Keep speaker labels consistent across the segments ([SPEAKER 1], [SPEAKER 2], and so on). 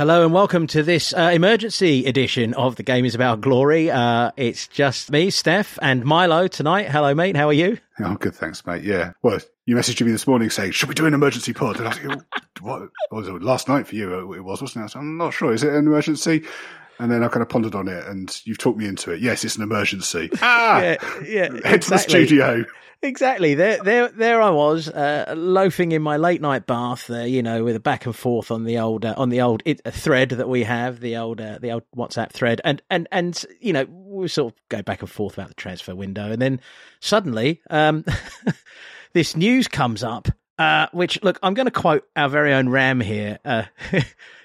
[SPEAKER 1] Hello and welcome to this uh, emergency edition of The Game is About Glory. Uh, it's just me, Steff, and Milo tonight. Hello, mate. How are you?
[SPEAKER 2] I'm good, thanks, mate. Yeah. Well, you messaged me this morning saying, should we do an emergency pod? And I was like, what, was it? Last night for you, it was, wasn't it? I am not sure. Is it an emergency? And then I kind of pondered on it and you've talked me into it. Yes, it's an emergency. Ah!
[SPEAKER 1] yeah, yeah.
[SPEAKER 2] Head exactly. to the studio.
[SPEAKER 1] Exactly. There, there, there I was, uh, loafing in my late night bath. Uh, you know, with a back and forth on the old, uh, on the old it, thread that we have, the old, uh, the old WhatsApp thread, and and and you know, we sort of go back and forth about the transfer window, and then suddenly, um, this news comes up. Uh, which look, I'm going to quote our very own Ram here, uh,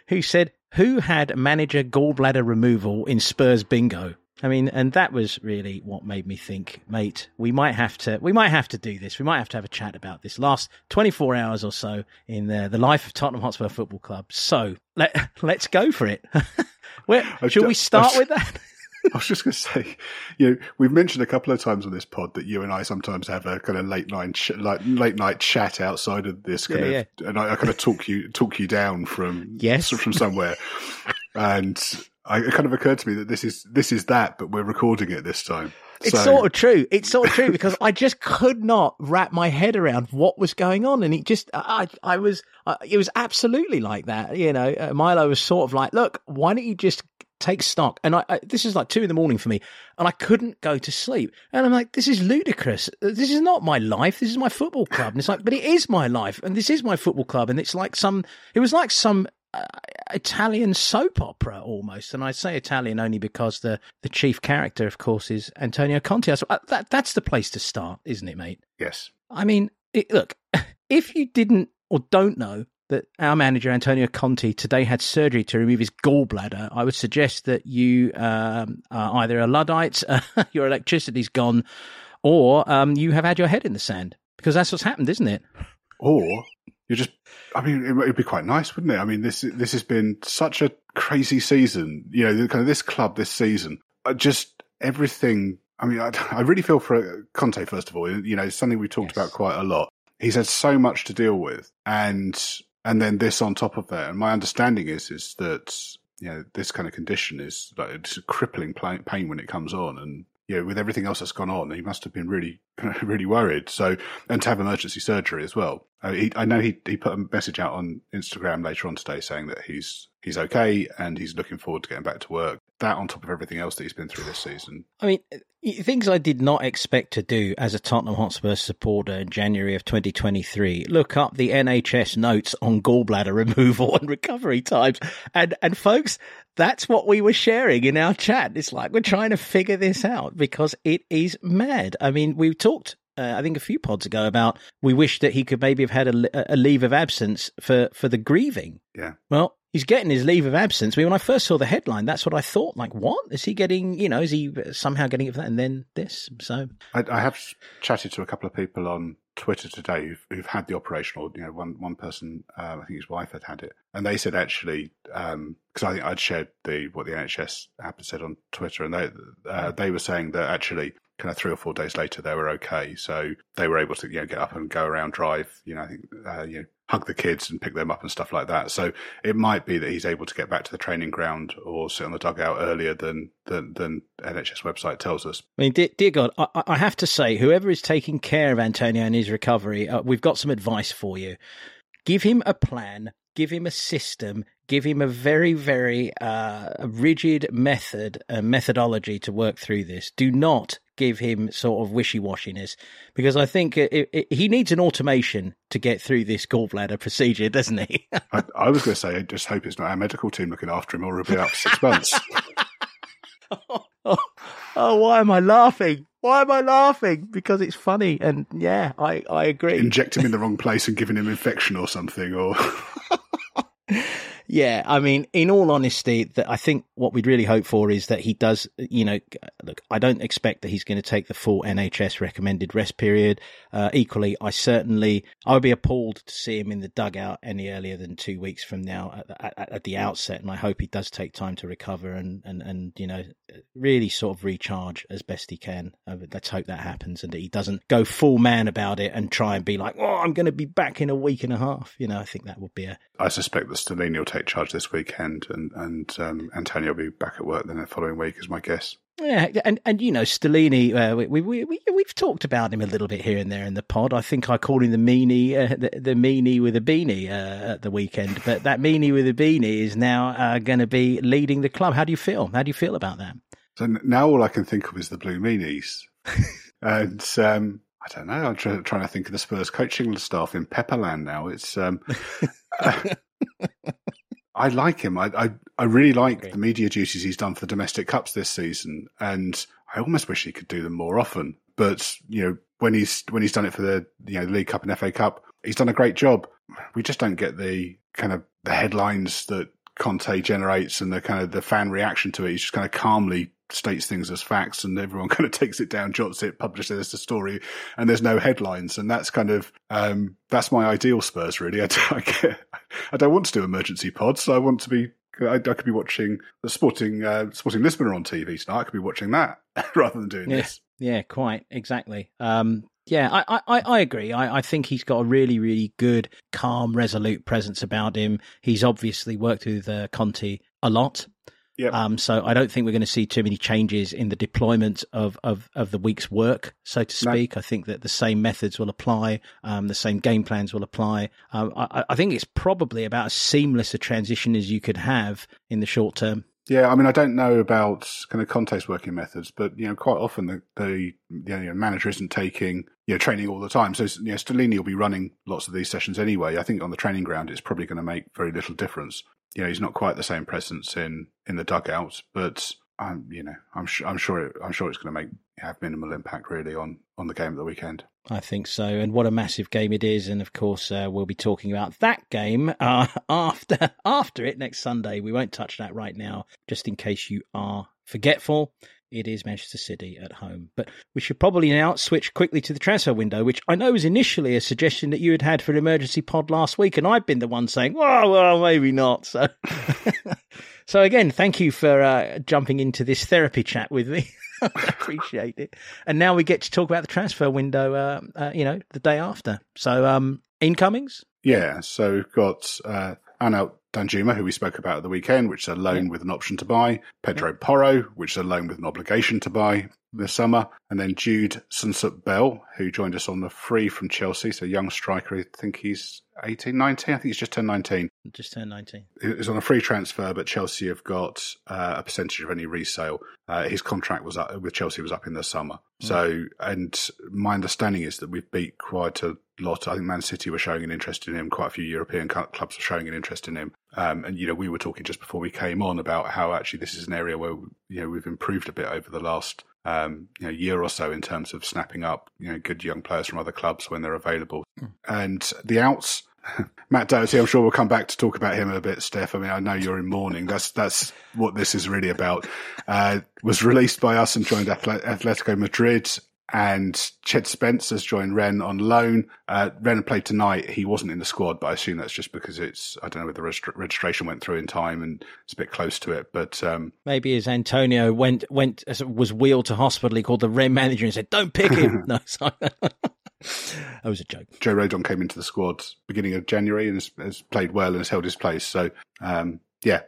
[SPEAKER 1] who said, "Who had manager gallbladder removal in Spurs bingo?" I mean, and that was really what made me think, mate, we might have to, we might have to do this. We might have to have a chat about this last 24 hours or so in the, the life of Tottenham Hotspur Football Club. So let, let's go for it. Where, should we start with that?
[SPEAKER 2] I was just going to say, you know, we've mentioned a couple of times on this pod that you and I sometimes have a kind of late night, ch- like late night chat outside of this kind yeah, of, yeah. and I, I, kind of talk you talk you down from
[SPEAKER 1] yes
[SPEAKER 2] from somewhere, and I, it kind of occurred to me that this is this is that, but we're recording it this time.
[SPEAKER 1] It's so. sort of true. It's sort of true because I just could not wrap my head around what was going on, and it just I I was I, it was absolutely like that. You know, uh, Milo was sort of like, look, why don't you just take stock? And I, I this is like two in the morning for me, and I couldn't go to sleep. And I'm like, this is ludicrous. This is not my life. This is my football club. And it's like, but it is my life, and this is my football club, and it's like some. It was like some uh, Italian soap opera almost. And I say Italian only because the, the chief character, of course, is Antonio Conte. So uh, that, that's the place to start, isn't it, mate?
[SPEAKER 2] Yes.
[SPEAKER 1] I mean, it, look, if you didn't or don't know that our manager, Antonio Conte, today had surgery to remove his gallbladder, I would suggest that you um, are either a Luddite, uh, your electricity's gone, or um, you have had your head in the sand. Because that's what's happened, isn't it?
[SPEAKER 2] Or you just, I mean, it would be quite nice, wouldn't it? I mean, this this has been such a crazy season. You know, kind of this club this season. Uh, just everything. I mean, I, I really feel for Conte first of all. You know, something we've talked yes. about quite a lot. He's had so much to deal with, and and then this on top of that. And my understanding is is that you know this kind of condition is like it's a crippling pain when it comes on, and you know, with everything else that's gone on, he must have been really, really worried. So, and to have emergency surgery as well. Uh, he, I know he he put a message out on Instagram later on today saying that he's he's okay and he's looking forward to getting back to work. That on top of everything else that he's been through this season.
[SPEAKER 1] I mean, things I did not expect to do as a Tottenham Hotspur supporter in January of 2023. Look up the NHS notes on gallbladder removal and recovery times, and and folks, that's what we were sharing in our chat. It's like we're trying to figure this out because it is mad. I mean, we talked uh, I think a few pods ago about we wish that he could maybe have had a, a, leave of absence for, for the grieving.
[SPEAKER 2] Yeah.
[SPEAKER 1] Well, he's getting his leave of absence. I mean, when I first saw the headline, that's what I thought. Like, what is he getting? You know, is he somehow getting it for that? And then this. So
[SPEAKER 2] I, I have chatted to a couple of people on Twitter today who've, who've had the operation, or you know, one one person, uh, I think his wife had had it, and they said actually, because um, I think I'd shared the what the NHS app had said on Twitter, and they uh, they were saying that actually kind of three or four days later they were okay. So they were able to you know get up and go around, drive. You know, I think uh, you know hug the kids and pick them up and stuff like that. So it might be that he's able to get back to the training ground or sit on the dugout earlier than than, than NHS website tells us.
[SPEAKER 1] I mean, dear, dear God, I, I, have to say, whoever is taking care of Antonio and his recovery, uh, we've got some advice for you. Give him a plan. Give him a system give him a very, very uh, rigid method, a methodology to work through this. Do not give him sort of wishy washiness because I think it, it, he needs an automation to get through this gallbladder procedure, doesn't he?
[SPEAKER 2] I, I, was going to say, I just hope it's not our medical team looking after him or he'll be out for six months.
[SPEAKER 1] oh, oh, oh, why am I laughing? Why am I laughing? Because it's funny, and yeah, I, I agree.
[SPEAKER 2] Inject him in the wrong place and giving him infection or something, or
[SPEAKER 1] yeah, I mean, in all honesty, that I think what we'd really hope for is that he does. You know, look, I don't expect that he's going to take the full NHS recommended rest period. Uh, equally, I certainly I would be appalled to see him in the dugout any earlier than two weeks from now at, at, at the outset, and I hope he does take time to recover and and and you know really sort of recharge as best he can. Let's hope that happens and that he doesn't go full man about it and try and be like, "Oh, I'm going to be back in a week and a half." You know, I think that would be a.
[SPEAKER 2] I suspect that Stellini will take charge this weekend, and and um, Antonio will be back at work then the following week, is my guess.
[SPEAKER 1] Yeah, and and you know Stellini, uh, we, we we we've talked about him a little bit here and there in the pod. I think I called him the meanie, uh, the, the meanie with a beanie uh, at the weekend. But that meanie with a beanie is now uh, going to be leading the club. How do you feel? How do you feel about that?
[SPEAKER 2] So now all I can think of is the blue meanies, and um, I don't know. I'm trying, trying to think of the Spurs coaching staff in Pepperland now. It's um, I like him. I, I, I really like the media duties he's done for the domestic cups this season, and I almost wish he could do them more often. But you know, when he's when he's done it for the you know League Cup and FA Cup, he's done a great job. We just don't get the kind of the headlines that Conte generates and the kind of the fan reaction to it. He's just kind of calmly states things as facts and everyone kind of takes it down, jots it, publishes the story, and there's no headlines. And that's kind of um, that's my ideal Spurs. Really, I, I, get, I don't want to do emergency pods. I want to be. I, I could be watching the Sporting uh, Sporting Lisbon on TV tonight. I could be watching that rather than doing
[SPEAKER 1] yeah.
[SPEAKER 2] this.
[SPEAKER 1] Yeah, quite exactly. Um, yeah, I, I, I agree. I, I think he's got a really, really good, calm, resolute presence about him. He's obviously worked with uh, Conte a lot.
[SPEAKER 2] Yep.
[SPEAKER 1] Um, so I don't think we're going to see too many changes in the deployment of, of, of the week's work, so to speak. No. I think that the same methods will apply, um, the same game plans will apply. Um, I, I think it's probably about as seamless a transition as you could have in the short term.
[SPEAKER 2] Yeah, I mean, I don't know about kind of Conte's working methods, but you know, quite often the, the you know, manager isn't taking you know training all the time. So you know, Stellini will be running lots of these sessions anyway. I think on the training ground, it's probably going to make very little difference. You know, he's not quite the same presence in in the dugout, but I'm you know, I'm sure I'm sure it, I'm sure it's going to make have minimal impact really on on the game of the weekend.
[SPEAKER 1] I think so, and what a massive game it is, and of course uh, we'll be talking about that game uh, after after it next Sunday. We won't touch that right now, just in case you are forgetful. It is Manchester City at home, but we should probably now switch quickly to the transfer window, which I know was initially a suggestion that you had had for an emergency pod last week, and I've been the one saying, "Well, well, maybe not." So, so again, thank you for uh, jumping into this therapy chat with me. I appreciate it. And now we get to talk about the transfer window, uh, uh, you know, the day after. So, um, incomings?
[SPEAKER 2] Yeah. So we've got uh, Arnaut Danjuma, who we spoke about at the weekend, which is a loan yeah. with an option to buy. Pedro yeah. Porro, which is a loan with an obligation to buy this summer. And then Jude Soonsup Bell, who joined us on the free from Chelsea. So young striker. I think he's 18, 19. I think he's just turned 19.
[SPEAKER 1] Just turned 19.
[SPEAKER 2] He's on a free transfer, but Chelsea have got uh, a percentage of any resale. Uh, his contract was up with Chelsea was up in the summer. Mm. So, and my understanding is that we've beat quite a lot. I think Man City were showing an interest in him. Quite a few European clubs were showing an interest in him. Um, and you know, we were talking just before we came on about how actually this is an area where you know we've improved a bit over the last um, you know, year or so in terms of snapping up you know good young players from other clubs when they're available. Mm. And the outs, Matt Doherty, I'm sure we'll come back to talk about him a bit, Steff. I mean, I know you're in mourning. That's that's what this is really about. Uh, was released by us and joined Atletico Madrid and Djed Spence has joined Rennes on loan. Uh, Rennes played tonight. He wasn't in the squad, but I assume that's just because it's, I don't know whether the registration went through in time and it's a bit close to it. But um,
[SPEAKER 1] maybe as Antonio went, went, was wheeled to hospital, he called the Rennes manager and said, don't pick him. no, sorry. that was a joke.
[SPEAKER 2] Joe Rodon came into the squad beginning of January and has, has played well and has held his place. So, um, yeah,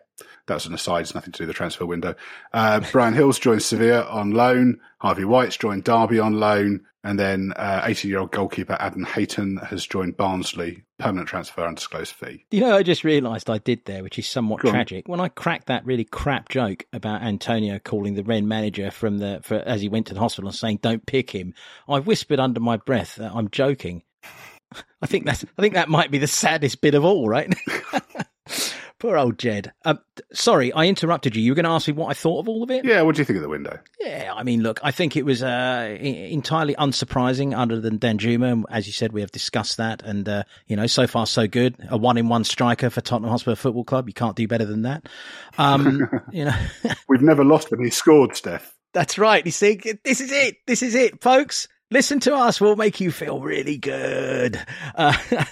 [SPEAKER 2] that's an aside. It's nothing to do with the transfer window. Uh, Bryan Gil's joined Sevilla on loan. Harvey White's joined Derby on loan. And then 18 uh, year old goalkeeper Adam Hayton has joined Barnsley, permanent transfer, undisclosed fee.
[SPEAKER 1] You know, I just realised I did there, which is somewhat Go tragic. On. When I cracked that really crap joke about Antonio calling the Rennes manager from the for, as he went to the hospital and saying, "Don't pick him," I whispered under my breath that I'm joking. I think that's I think that might be the saddest bit of all, right? Poor old Djed. Um, sorry, I interrupted you. You were going to ask me what I thought of all of it?
[SPEAKER 2] Yeah, what do you think of the window?
[SPEAKER 1] Yeah, I mean, look, I think it was uh, entirely unsurprising other than Danjuma. As you said, we have discussed that. And, uh, you know, so far so good. A one in one striker for Tottenham Hotspur Football Club. You can't do better than that. Um, you know,
[SPEAKER 2] We've never lost when he scored, Steff.
[SPEAKER 1] That's right. You see, this is it. This is it, folks. Listen to us. We'll make you feel really good. Uh,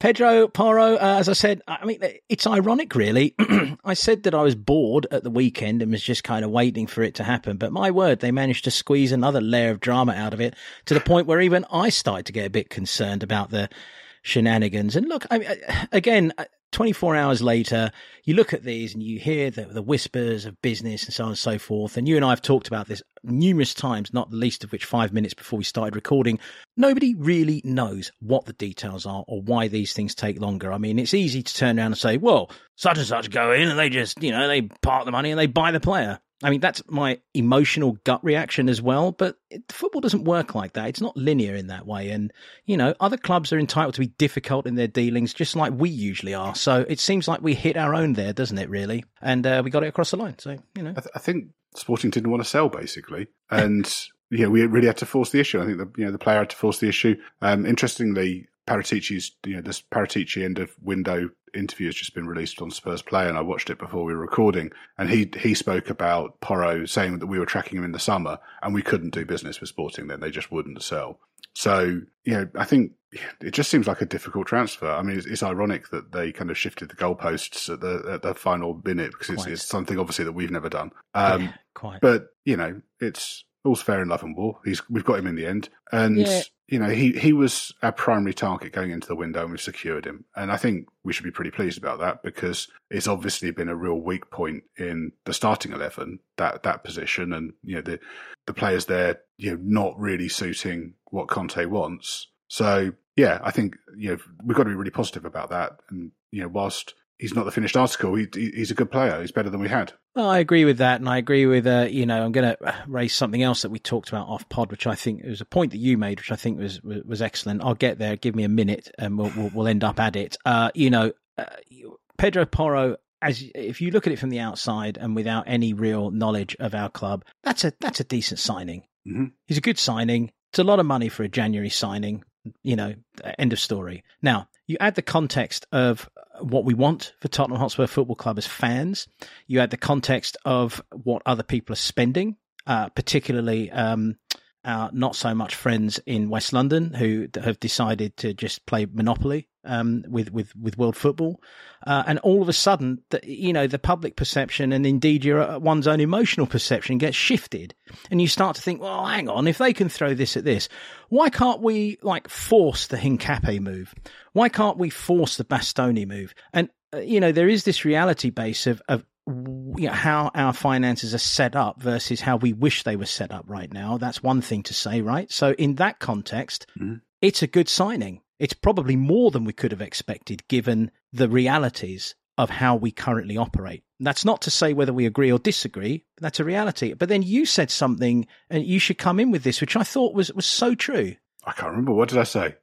[SPEAKER 1] Pedro Porro, uh, as I said, I mean, it's ironic, really. I said that I was bored at the weekend and was just kind of waiting for it to happen. But my word, they managed to squeeze another layer of drama out of it to the point where even I started to get a bit concerned about the shenanigans. And look, I mean, again, 24 hours later, you look at these and you hear the, the whispers of business and so on and so forth. And you and I have talked about this numerous times, not the least of which five minutes before we started recording. Nobody really knows what the details are or why these things take longer. I mean, it's easy to turn around and say, well, such and such go in and they just, you know, they park the money and they buy the player. I mean, that's my emotional gut reaction as well. But it, football doesn't work like that. It's not linear in that way. And, you know, other clubs are entitled to be difficult in their dealings, just like we usually are. So it seems like we hit our own there, doesn't it, really? And uh, we got it across the line. So, you know. I,
[SPEAKER 2] th- I think Sporting didn't want to sell, basically. And, know, we really had to force the issue. I think the, you know, the player had to force the issue. Um, interestingly, Paratici's, you know, this Paratici end of window interview has just been released on Spurs Play, and I watched it before we were recording. And he he spoke about Porro saying that we were tracking him in the summer, and we couldn't do business with Sporting. Then they just wouldn't sell. So you know, I think it just seems like a difficult transfer. I mean, it's, it's ironic that they kind of shifted the goalposts at the at the final minute because it's, it's, something obviously that we've never done. Um, yeah, quite. But you know, it's all's fair in love and war. He's we've got him in the end, and yeah. You know he he was our primary target going into the window, and we've secured him. And I think we should be pretty pleased about that because it's obviously been a real weak point in the starting eleven that that position, and you know the the players there you know not really suiting what Conte wants. So yeah, I think you know we've got to be really positive about that. And you know whilst he's not the finished article. He, he's a good player. He's better than we had.
[SPEAKER 1] Well, I agree with that, and I agree with uh, you know I'm going to raise something else that we talked about off pod, which I think was a point that you made, which I think was was excellent. I'll get there. Give me a minute, and we'll we'll, we'll end up at it. Uh, you know, uh, Pedro Porro. As if you look at it from the outside and without any real knowledge of our club, that's a that's a decent signing. Mm-hmm. He's a good signing. It's a lot of money for a January signing. You know, end of story. Now, you add the context of what we want for Tottenham Hotspur Football Club as fans. You add the context of what other people are spending, uh, particularly um, our not so much friends in West London who have decided to just play Monopoly um, with with with world football, uh, and all of a sudden, the, you know, the public perception and indeed your uh, one's own emotional perception gets shifted, and you start to think, well, hang on, if they can throw this at this, why can't we like force the Hincapié move? Why can't we force the Bastoni move? And uh, you know, there is this reality base of of you know, how our finances are set up versus how we wish they were set up right now. That's one thing to say, right? So in that context, mm. it's a good signing. It's probably more than we could have expected given the realities of how we currently operate. That's not to say whether we agree or disagree. That's a reality. But then you said something, and you should come in with this, which I thought was was so true.
[SPEAKER 2] I can't remember. What did I say?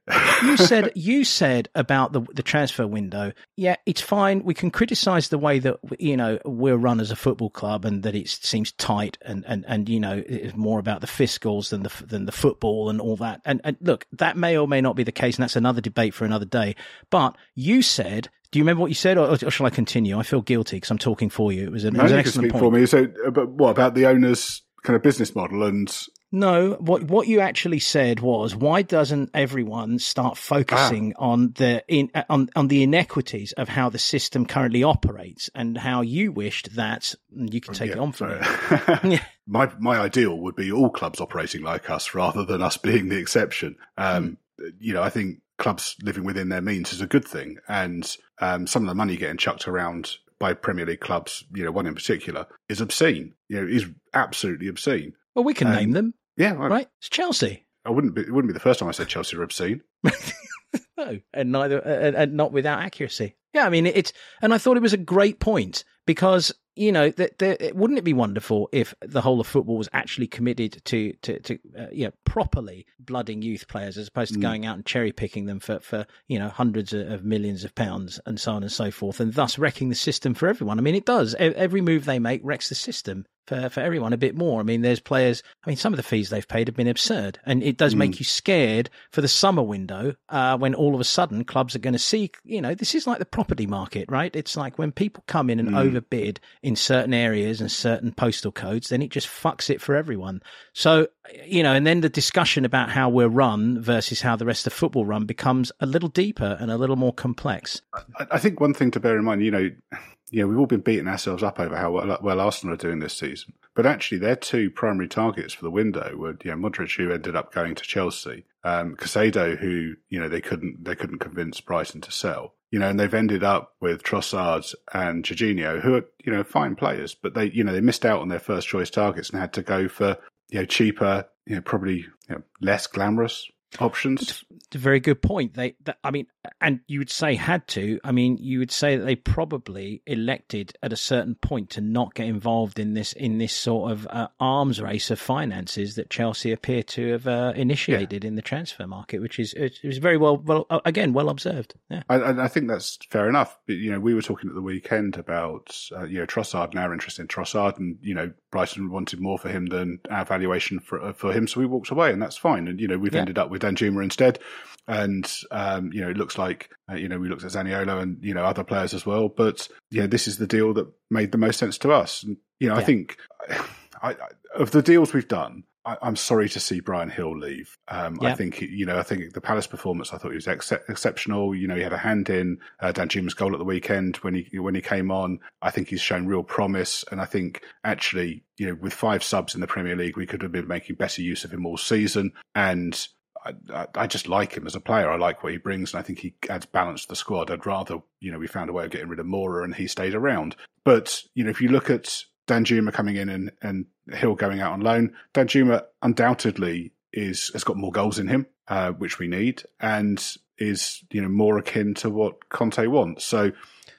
[SPEAKER 1] you said you said about the the transfer window. Yeah, it's fine. We can criticise the way that you know we're run as a football club and that it seems tight and and and you know it's more about the fiscals than the than the football and all that. And and look, that may or may not be the case, and that's another debate for another day. But you said do you remember what you said, or, or shall I continue? I feel guilty because I'm talking for you. It was an, no, it was an excellent point.
[SPEAKER 2] for me. So, uh, but what about the owner's kind of business model and
[SPEAKER 1] no, what what you actually said was why doesn't everyone start focusing ah. on the in on on the inequities of how the system currently operates and how you wished that you could take yeah, it on from
[SPEAKER 2] it. My my ideal would be all clubs operating like us rather than us being the exception. Um, mm. You know, I think clubs living within their means is a good thing, and um, some of the money getting chucked around by Premier League clubs, you know, one in particular, is obscene. You know, is absolutely obscene.
[SPEAKER 1] Well, we can um, name them.
[SPEAKER 2] Yeah,
[SPEAKER 1] right. It's Chelsea.
[SPEAKER 2] I wouldn't be. It wouldn't be the first time I said Chelsea are obscene.
[SPEAKER 1] no, and neither, and, and, not without accuracy. Yeah, I mean it's, and I thought it was a great point because you know that that wouldn't it be wonderful if the whole of football was actually committed to to to uh, you know properly blooding youth players as opposed to mm. going out and cherry picking them for for you know hundreds of millions of pounds and so on and so forth, and thus wrecking the system for everyone. I mean, it does. Every move they make wrecks the system for, for everyone a bit more. I mean, there's players, I mean, some of the fees they've paid have been absurd. And it does mm. make you scared for the summer window uh, when all of a sudden clubs are going to see, you know, this is like the property market, right? It's like when people come in and mm. overbid in certain areas and certain postal codes, then it just fucks it for everyone. So, you know, and then the discussion about how we're run versus how the rest of football run becomes a little deeper and a little more complex.
[SPEAKER 2] I, I think one thing to bear in mind, you know, you know, we've all been beating ourselves up over how well, well, Arsenal are doing this season. But actually, their two primary targets for the window were, you know, Mudryk, who ended up going to Chelsea, um, Caicedo, who, you know, they couldn't, they couldn't convince Brighton to sell. You know, and they've ended up with Trossard and Jorginho, who are, you know, fine players, but they, you know, they missed out on their first choice targets and had to go for, you know, cheaper, you know, probably you know, less glamorous options.
[SPEAKER 1] Very good point. They, that, I mean, and you would say had to. I mean, you would say that they probably elected at a certain point to not get involved in this in this sort of uh, arms race of finances that Chelsea appear to have uh, initiated yeah. in the transfer market, which is it was very well, well uh, again well observed. Yeah,
[SPEAKER 2] I, I, think that's fair enough. But, you know, we were talking at the weekend about uh, you know Trossard and our interest in Trossard, and you know Brighton wanted more for him than our valuation for uh, for him, so we walked away, and that's fine. And you know we've yeah. ended up with Danjuma instead, and um, you know it looks like uh, you know we looked at Zaniolo and you know other players as well, but know this is the deal that made the most sense to us. And you know yeah. I think I, I, of the deals we've done, I, am sorry to see Bryan Gil leave. Um, yeah. I think you know I think the Palace performance I thought he was ex- exceptional. You know he had a hand in uh, Danjuma's goal at the weekend when he when he came on. I think he's shown real promise, and I think actually you know with five subs in the Premier League we could have been making better use of him all season and I, I, just like him as a player. I like what he brings, and I think he adds balance to the squad. I'd rather, you know, we found a way of getting rid of Moura and he stayed around. But, you know, if you look at Danjuma coming in and, and Gil going out on loan, Danjuma undoubtedly is has got more goals in him, uh, which we need, and is, you know, more akin to what Conte wants. So,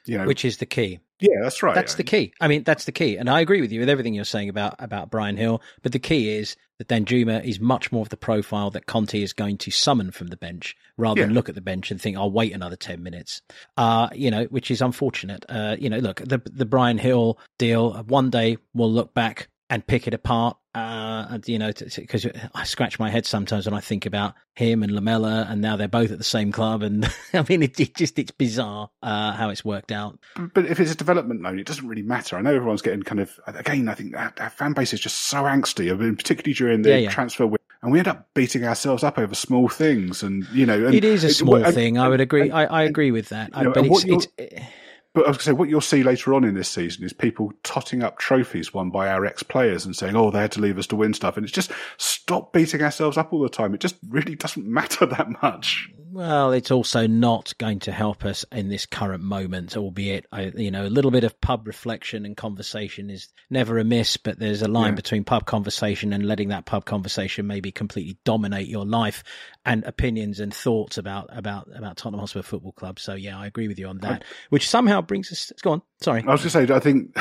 [SPEAKER 2] you know,
[SPEAKER 1] which is the key.
[SPEAKER 2] Yeah, that's right.
[SPEAKER 1] That's the key. I mean, that's the key. And I agree with you with everything you're saying about, about Bryan Gil. But the key is that Danjuma is much more of the profile that Conte is going to summon from the bench rather yeah. than look at the bench and think, I'll wait another 10 minutes. Uh, you know, which is unfortunate. Uh, you know, look, the, the Bryan Gil deal, one day we'll look back and pick it apart. Uh, you know, because I scratch my head sometimes when I think about him and Lamela, and now they're both at the same club, and I mean, it, it just it's bizarre uh, how it's worked out.
[SPEAKER 2] But if it's a development loan, it doesn't really matter. I know everyone's getting kind of again. I think our, our fan base is just so angsty. I mean, particularly during the yeah, yeah. transfer window and we end up beating ourselves up over small things and you know and
[SPEAKER 1] it is a small thing and, i would agree I, I, agree with that know, but it's, it's,
[SPEAKER 2] but I was going to say, what you'll see later on in this season is people totting up trophies won by our ex players and saying, oh, they had to leave us to win stuff. And it's just stop beating ourselves up all the time. It just really doesn't matter that much.
[SPEAKER 1] Well, it's also not going to help us in this current moment, albeit, you know, a little bit of pub reflection and conversation is never amiss, but there's a line yeah. between pub conversation and letting that pub conversation maybe completely dominate your life and opinions and thoughts about, about, about Tottenham Hotspur Football Club. So, yeah, I agree with you on that, I, which somehow brings us, go on, sorry.
[SPEAKER 2] I was going to say, I think,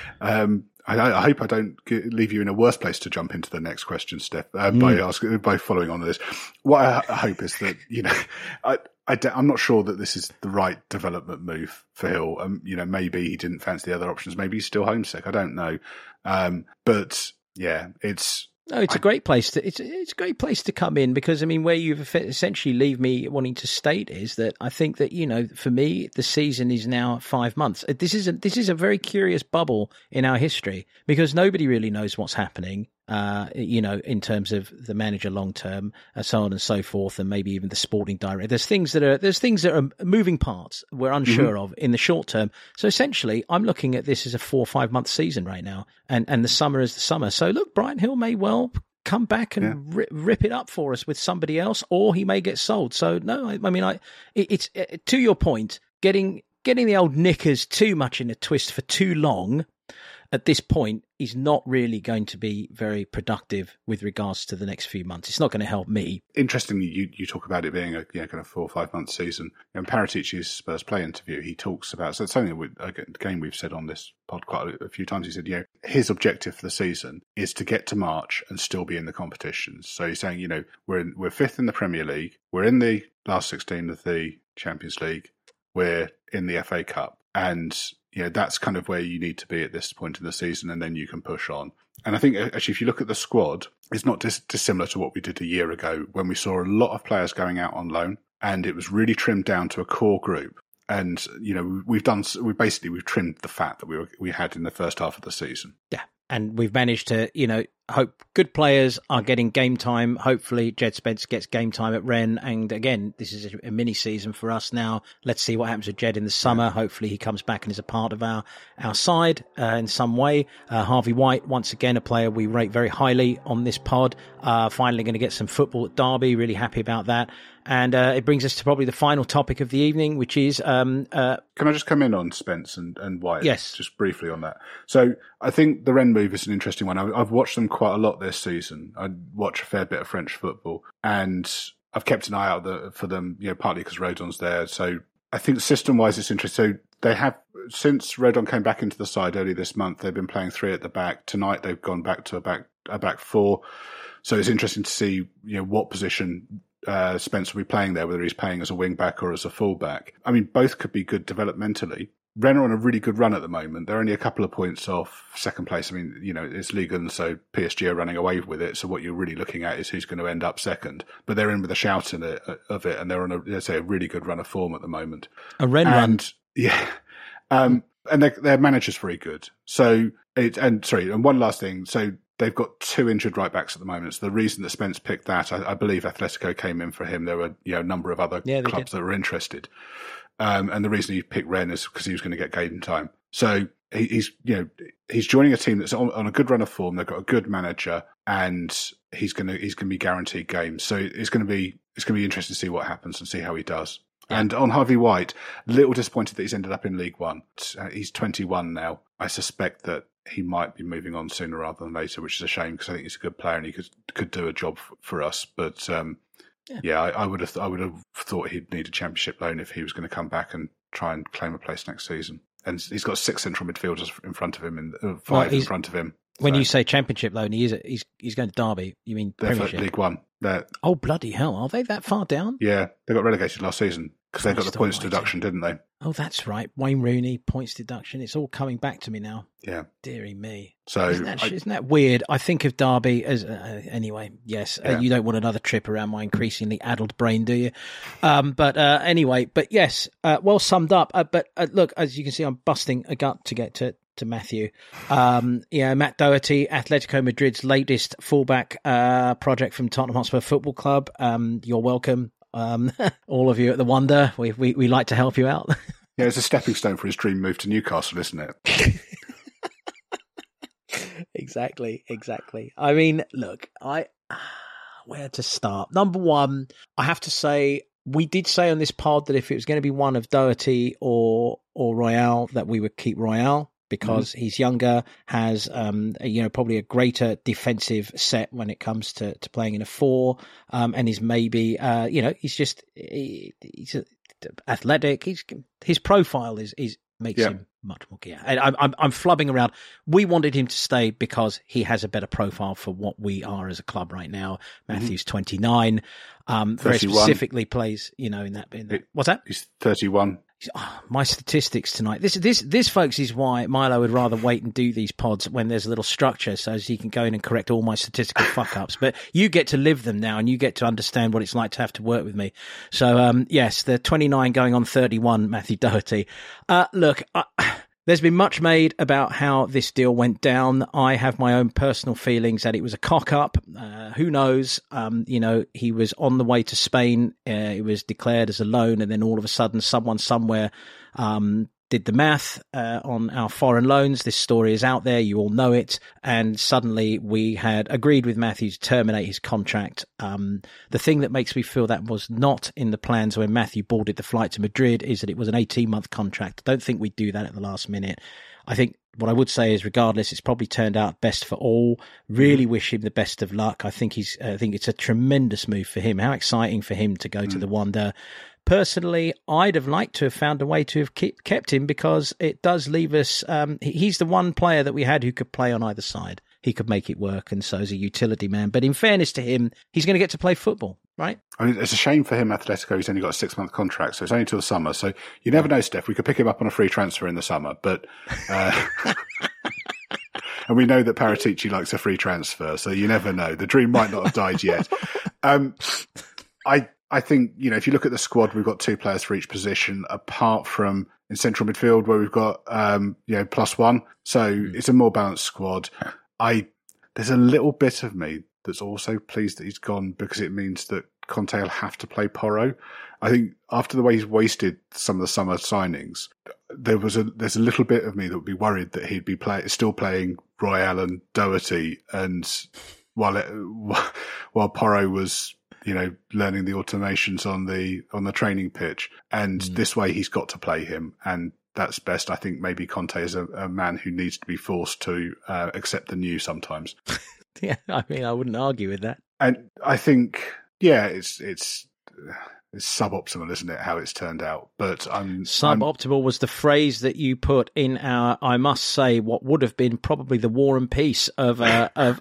[SPEAKER 2] um, I, I, hope I don't leave you in a worse place to jump into the next question, Steff, uh, mm. by asking, by following on this. What I, I hope is that, you know, I, I, am not sure that this is the right development move for Gil. Um, you know, maybe he didn't fancy the other options. Maybe he's still homesick. I don't know. Um, but yeah, it's,
[SPEAKER 1] no, it's I, a great place to it's it's a great place to come in because I mean where you've essentially leave me wanting to state is that I think that you know for me the season is now five months. This is a this is a very curious bubble in our history because nobody really knows what's happening uh, you know, in terms of the manager long term, and so on and so forth, and maybe even the sporting director. There's things that are there's things that are moving parts we're unsure mm-hmm. of in the short term. So essentially, I'm looking at this as a four or five month season right now, and and the summer is the summer. So look, Bryan Gil may well come back and yeah. rip, rip, it up for us with somebody else, or he may get sold. So no, I, I mean, I it, it's it, uh, to your point, getting getting the old knickers too much in a twist for too long at this point is not really going to be very productive with regards to the next few months. It's not going to help me.
[SPEAKER 2] Interestingly, you, you talk about it being a yeah, kind of four or five month season. In Paratici's Spurs play interview, he talks about so it's something we, again we've said on this pod quite a, a few times. He said, you know, his objective for the season is to get to March and still be in the competitions. So he's saying, you know, we're in, we're fifth in the Premier League, we're in the last sixteen of the Champions League, we're in the FA Cup and you know that's kind of where you need to be at this point in the season, and then you can push on. And I think uh, actually, if you look at the squad, it's not dis- dissimilar to what we did a year ago when we saw a lot of players going out on loan, and it was really trimmed down to a core group. And you know, we've done we basically we've trimmed the fat that we were, we had in the first half of the season.
[SPEAKER 1] Yeah, and we've managed to, you know, hope good players are getting game time. Hopefully, Djed Spence gets game time at Rennes. And again, this is a, mini season for us now. Let's see what happens with Djed in the summer. Hopefully, he comes back and is a part of our our side uh, in some way. Uh, Harvey White, once again, a player we rate very highly on this pod. Uh, finally, going to get some football at Derby. Really happy about that. And uh, it brings us to probably the final topic of the evening, which is. Um, uh,
[SPEAKER 2] Can I just come in on Spence and, and White?
[SPEAKER 1] Yes.
[SPEAKER 2] Just briefly on that. So I think the Rennes move is an interesting one. I've watched them quite a lot this season. I watch a fair bit of French football, and I've kept an eye out for them. You know, partly because Rodon's there. So I think system wise, it's interesting. So they have since Rodon came back into the side early this month. They've been playing three at the back. Tonight they've gone back to a back a back four. So it's interesting to see you know what position uh, Spence will be playing there, whether he's playing as a wing back or as a full back. I mean, both could be good developmentally. Rennes are on a really good run at the moment. They're only a couple of points off second place. I mean, you know, it's Ligue 1, so PSG are running away with it. So what you're really looking at is who's going to end up second. But they're in with a shout in it, uh, of it, and they're on a, let's say, a really good run of form at the moment.
[SPEAKER 1] A Rennes
[SPEAKER 2] and,
[SPEAKER 1] run.
[SPEAKER 2] Yeah. Um, and their, their manager's very good. So, it, and sorry, and one last thing. So they've got two injured right backs at the moment. So the reason that Spence picked that, I, I believe Atletico came in for him. There were, you know, a number of other
[SPEAKER 1] yeah,
[SPEAKER 2] clubs
[SPEAKER 1] did.
[SPEAKER 2] that were interested. Um, and the reason he picked Rennes is because he was going to get game time. So he, he's, you know, he's joining a team that's on, on, a good run of form. They've got a good manager, and he's going to he's going to be guaranteed games. So it's going to be it's going to be interesting to see what happens and see how he does. And on Harvey White, a little disappointed that he's ended up in League One. Uh, he's 21 now. I suspect that he might be moving on sooner rather than later, which is a shame because I think he's a good player and he could could do a job for us. But um, yeah, yeah I, I, would have I would have thought he'd need a championship loan if he was going to come back and try and claim a place next season. And he's got six central midfielders in front of him and uh, five well, in front of him.
[SPEAKER 1] When so. you say championship loan, he is he's he's going to Derby. You mean
[SPEAKER 2] They're? League One. They're,
[SPEAKER 1] oh bloody hell! Are they that far down?
[SPEAKER 2] Yeah, they got relegated last season because they got the points deduction, didn't they?
[SPEAKER 1] Oh, that's right. Wayne Rooney points deduction. It's all coming back to me now.
[SPEAKER 2] Yeah.
[SPEAKER 1] Deary me.
[SPEAKER 2] So
[SPEAKER 1] isn't that, I, isn't that weird? I think of Derby as uh, anyway. Yes, uh, yeah. uh, you don't want another trip around my increasingly addled brain, do you? Um, but uh, anyway, but yes, uh, well summed up. Uh, but look, as you can see, I'm busting a gut to get to to Matthew. Um, yeah, Matt Doherty, Atletico Madrid's latest fullback uh, project from Tottenham Hotspur Football Club. Um, you're welcome, um, all of you at the Wanda. We, we we like to help you out.
[SPEAKER 2] yeah, it's a stepping stone for his dream move to Newcastle, isn't it?
[SPEAKER 1] exactly, exactly. I mean, look, I where to start? Number one, I have to say we did say on this pod that if it was going to be one of Doherty or or Royal, that we would keep Royal because mm-hmm. he's younger, has um, you know probably a greater defensive set when it comes to, to playing in a four, um, and is maybe uh, you know he's just he, he's athletic. He's his profile is is makes yeah. him much more gear. And I'm, I'm I'm flubbing around. We wanted him to stay because he has a better profile for what we are as a club right now. Mm-hmm. Matthew's mm-hmm. 29. Um, very specifically plays, you know, in that, in that. It, what's that?
[SPEAKER 2] He's 31.
[SPEAKER 1] Oh, my statistics tonight. This, this, this, folks, is why Milo would rather wait and do these pods when there's a little structure, so as he can go in and correct all my statistical fuck ups. But you get to live them now, and you get to understand what it's like to have to work with me. So, um, yes, the 29 going on 31, Matthew Doherty. Uh, look, I, there's been much made about how this deal went down. I have my own personal feelings that it was a cock up. Uh, who knows? Um, you know, he was on the way to Spain. Uh, it was declared as a loan, and then all of a sudden, someone somewhere um, did the math uh, on our foreign loans. This story is out there. You all know it. And suddenly we had agreed with Matthew to terminate his contract. Um, the thing that makes me feel that was not in the plans when Matthew boarded the flight to Madrid is that it was an 18 month contract. I don't think we'd do that at the last minute. I think what I would say is, regardless, it's probably turned out best for all. Really mm-hmm. wish him the best of luck. I think he's, I think it's a tremendous move for him. How exciting for him to go mm. to the Wanda personally, I'd have liked to have found a way to have keep, kept him because it does leave us. Um, he's the one player that we had who could play on either side. He could make it work, and so is a utility man. But in fairness to him, he's going to get to play football. right?
[SPEAKER 2] I mean, it's a shame for him, Atletico. He's only got a six month contract, so it's only till the summer. So you never know, Steff. We could pick him up on a free transfer in the summer, but. Uh, and we know that Paratici likes a free transfer, so you never know. The dream might not have died yet. Um, I I think you know if you look at the squad, we've got two players for each position, apart from in central midfield where we've got um, you know plus one, so mm. it's a more balanced squad. I there's a little bit of me that's also pleased that he's gone because it means that Conte will have to play Porro. I think after the way he's wasted some of the summer signings, there was a there's a little bit of me that would be worried that he'd be play, still playing Royal and Doherty, and while it, while Porro was you know learning the automations on the on the training pitch, and mm. this way he's got to play him, and that's best. I think maybe Conte is a, a man who needs to be forced to uh, accept the new sometimes.
[SPEAKER 1] yeah, I mean, I wouldn't argue with that.
[SPEAKER 2] And I think, yeah, it's it's it's suboptimal, isn't it? How it's turned out, but I'm
[SPEAKER 1] suboptimal
[SPEAKER 2] I'm,
[SPEAKER 1] was the phrase that you put in our. I must say, what would have been probably the war and peace of uh, of.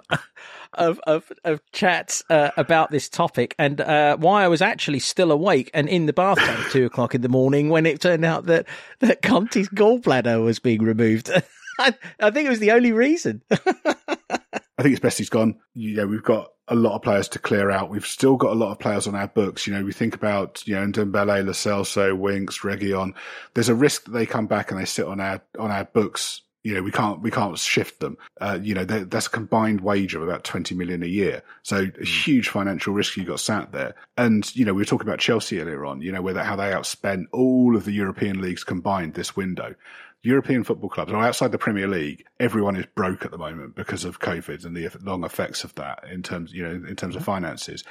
[SPEAKER 1] Of, of of chats uh, about this topic and uh, why I was actually still awake and in the bathtub at two o'clock in the morning when it turned out that that Conte's gallbladder was being removed. I, I think it was the only reason.
[SPEAKER 2] I think it's best he's gone. You know, we've got a lot of players to clear out. We've still got a lot of players on our books. You know, we think about, you know, Ndombele, Lo Celso, Winks, Reguilon. There's a risk that they come back and they sit on our, on our books. You know, we can't, we can't shift them. Uh, you know, that's a combined wage of about 20 million a year. So a hmm. huge financial risk you got sat there. And, you know, we were talking about Chelsea earlier on, you know, where how they outspent all of the European leagues combined this window. European football clubs, or outside the Premier League, everyone is broke at the moment because of COVID and the long effects of that in terms, you know, in terms of mm-hmm. finances.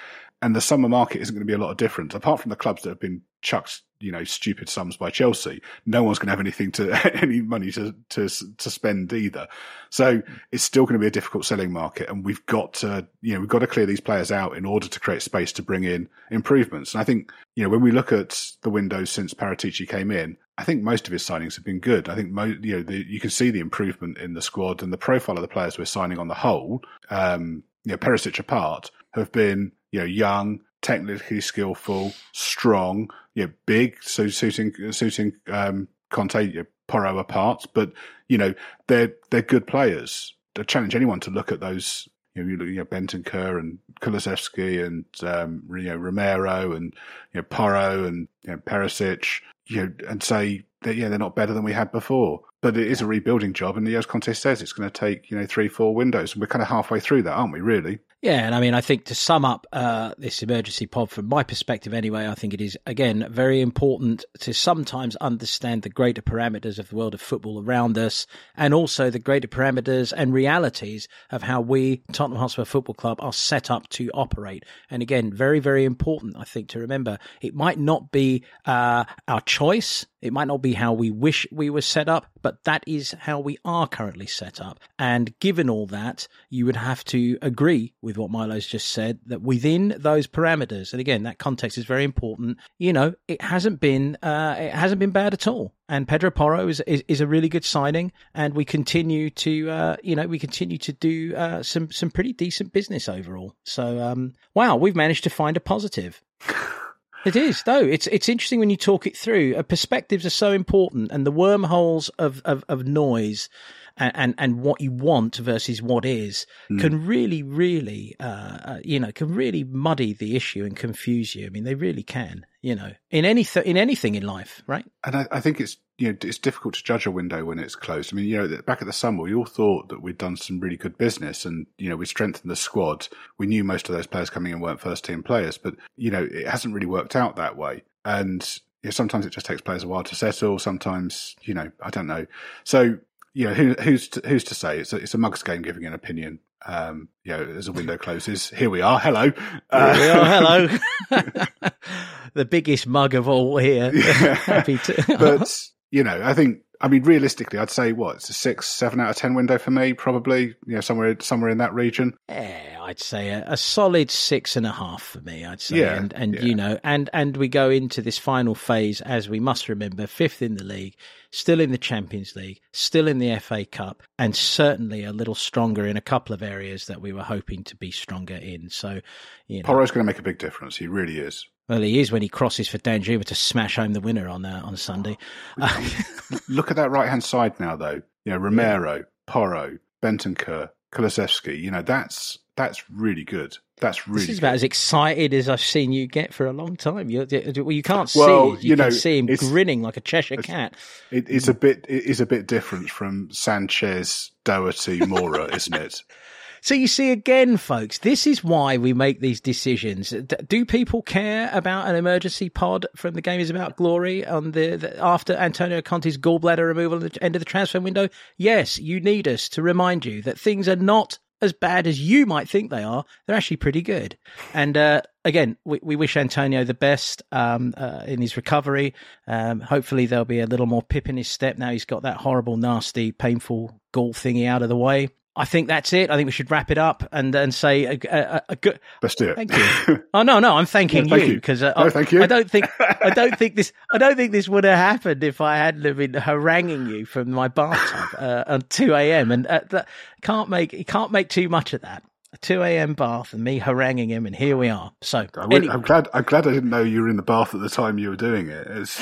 [SPEAKER 2] And the summer market isn't going to be a lot of different, apart from the clubs that have been chucked, you know, stupid sums by Chelsea. No one's going to have anything to any money to to to spend either. So it's still going to be a difficult selling market, and we've got to, you know, we've got to clear these players out in order to create space to bring in improvements. And I think, you know, when we look at the windows since Paratici came in, I think most of his signings have been good. I think mo- you know the, you can see the improvement in the squad and the profile of the players we're signing on the whole. Um, you know, Perisic apart, have been you know young, technically skillful, strong, you know, big, so suiting suiting um, Conte, you know, Porro apart, but you know they're they're good players. I challenge anyone to look at those. You know, you look, you know, Bentancur and Kulusevski and um, you know Romero and you know Porro and you know, Perisic you know, and say that yeah they're not better than we had before. But it is a rebuilding job, and the as Conte says, it's going to take you know three, four windows, and we're kind of halfway through that, aren't we? Really?
[SPEAKER 1] Yeah, and I mean, I think to sum up uh, this emergency pod, from my perspective anyway, I think it is, again, very important to sometimes understand the greater parameters of the world of football around us and also the greater parameters and realities of how we, Tottenham Hotspur Football Club, are set up to operate. And again, very, very important, I think, to remember it might not be uh, our choice it might not be how we wish we were set up, but that is how we are currently set up. And given all that, you would have to agree with what Milo's just said that within those parameters, and again, that context is very important. You know, it hasn't been uh, it hasn't been bad at all. And Pedro Porro is, is, is a really good signing, and we continue to uh, you know we continue to do uh, some some pretty decent business overall. So um, wow, we've managed to find a positive. It is, though. It's it's interesting when you talk it through. Uh, perspectives are so important, and the wormholes of of, of noise and, and, and what you want versus what is mm. can really, really, uh, uh, you know, can really muddy the issue and confuse you. I mean, they really can, you know, in any th- in anything in life, right?
[SPEAKER 2] And I, I think it's you know it's difficult to judge a window when it's closed. I mean, you know, back at the summer, we all thought that we'd done some really good business, and you know, we strengthened the squad. We knew most of those players coming in weren't first team players, but you know, it hasn't really worked out that way. And you know, sometimes it just takes players a while to settle. Sometimes, you know, I don't know. So you know, who, who's to, who's to say? It's a, it's a mugs game giving an opinion. Um, you know, as a window closes, here we are. Hello.
[SPEAKER 1] Uh, here we are. Hello. the biggest mug of all here.
[SPEAKER 2] Yeah. Happy to. but you know, I think I mean, realistically, I'd say what it's a six, seven out of ten window for me, probably. You know, somewhere somewhere in that region.
[SPEAKER 1] Yeah, I'd say a, a solid six and a half for me. I'd say,
[SPEAKER 2] Yeah,
[SPEAKER 1] and and
[SPEAKER 2] yeah.
[SPEAKER 1] you know, and and we go into this final phase as we must remember, fifth in the league, still in the Champions League, still in the FA Cup, and certainly a little stronger in a couple of areas that we were hoping to be stronger in. So, you know,
[SPEAKER 2] Porro's going to make a big difference. He really is.
[SPEAKER 1] well, he is when he crosses for Danjuma to smash home the winner on uh, on Sunday.
[SPEAKER 2] Look at that right hand side now, though. You know, Romero, Porro, Bentancur, Kulusevski. You know, that's that's really good. That's really
[SPEAKER 1] this is about as excited as I've seen you get for a long time. You, well, you can't see
[SPEAKER 2] Well,
[SPEAKER 1] it. You,
[SPEAKER 2] you
[SPEAKER 1] can
[SPEAKER 2] know,
[SPEAKER 1] see him grinning like a Cheshire
[SPEAKER 2] it's-
[SPEAKER 1] cat.
[SPEAKER 2] It is a bit. It is a bit different from Sanchez, Doherty, Moura, isn't it?
[SPEAKER 1] So you see again, folks, this is why we make these decisions. Do people care about an emergency pod from the game is about glory on the, the after Antonio Conte's gallbladder removal at the end of the transfer window? Yes, you need us to remind you that things are not as bad as you might think they are. They're actually pretty good. And uh, again, we, we wish Antonio the best um, uh, in his recovery. Um, hopefully, there'll be a little more pip in his step now he's got that horrible, nasty, painful gall thingy out of the way. I think that's it. I think we should wrap it up and and say a, a, a good.
[SPEAKER 2] Let's do it.
[SPEAKER 1] Thank you. Oh no, no, I'm thanking
[SPEAKER 2] No, thank you
[SPEAKER 1] because uh,
[SPEAKER 2] No,
[SPEAKER 1] I,
[SPEAKER 2] thank you.
[SPEAKER 1] I don't think I don't think this I don't think this would have happened if I hadn't have been haranguing you from my bathtub uh, at two a.m. and uh, that can't make you can't make too much of that. A two a.m. bath and me haranguing him, and here we are. So
[SPEAKER 2] I would-
[SPEAKER 1] anyway,
[SPEAKER 2] I'm glad. I'm glad I didn't know you were in the bath at the time you were doing it. It's,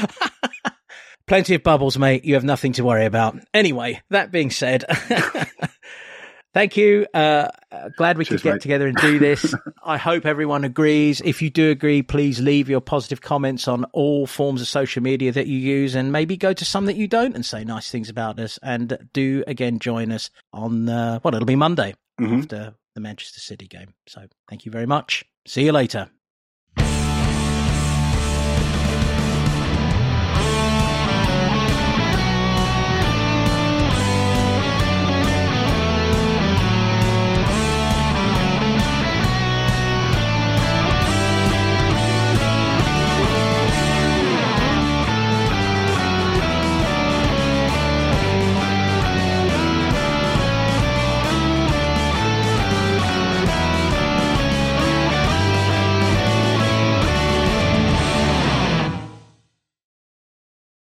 [SPEAKER 1] plenty of bubbles, mate. You have nothing to worry about. Anyway, that being said. Thank you. Uh, uh, glad we
[SPEAKER 2] Cheers,
[SPEAKER 1] could get
[SPEAKER 2] mate.
[SPEAKER 1] together and do this. I hope everyone agrees. If you do agree, please leave your positive comments on all forms of social media that you use and maybe go to some that you don't and say nice things about us. And do again join us on, uh, what, it'll be Monday
[SPEAKER 2] Mhm.
[SPEAKER 1] after the Manchester City game. So thank you very much. See you later.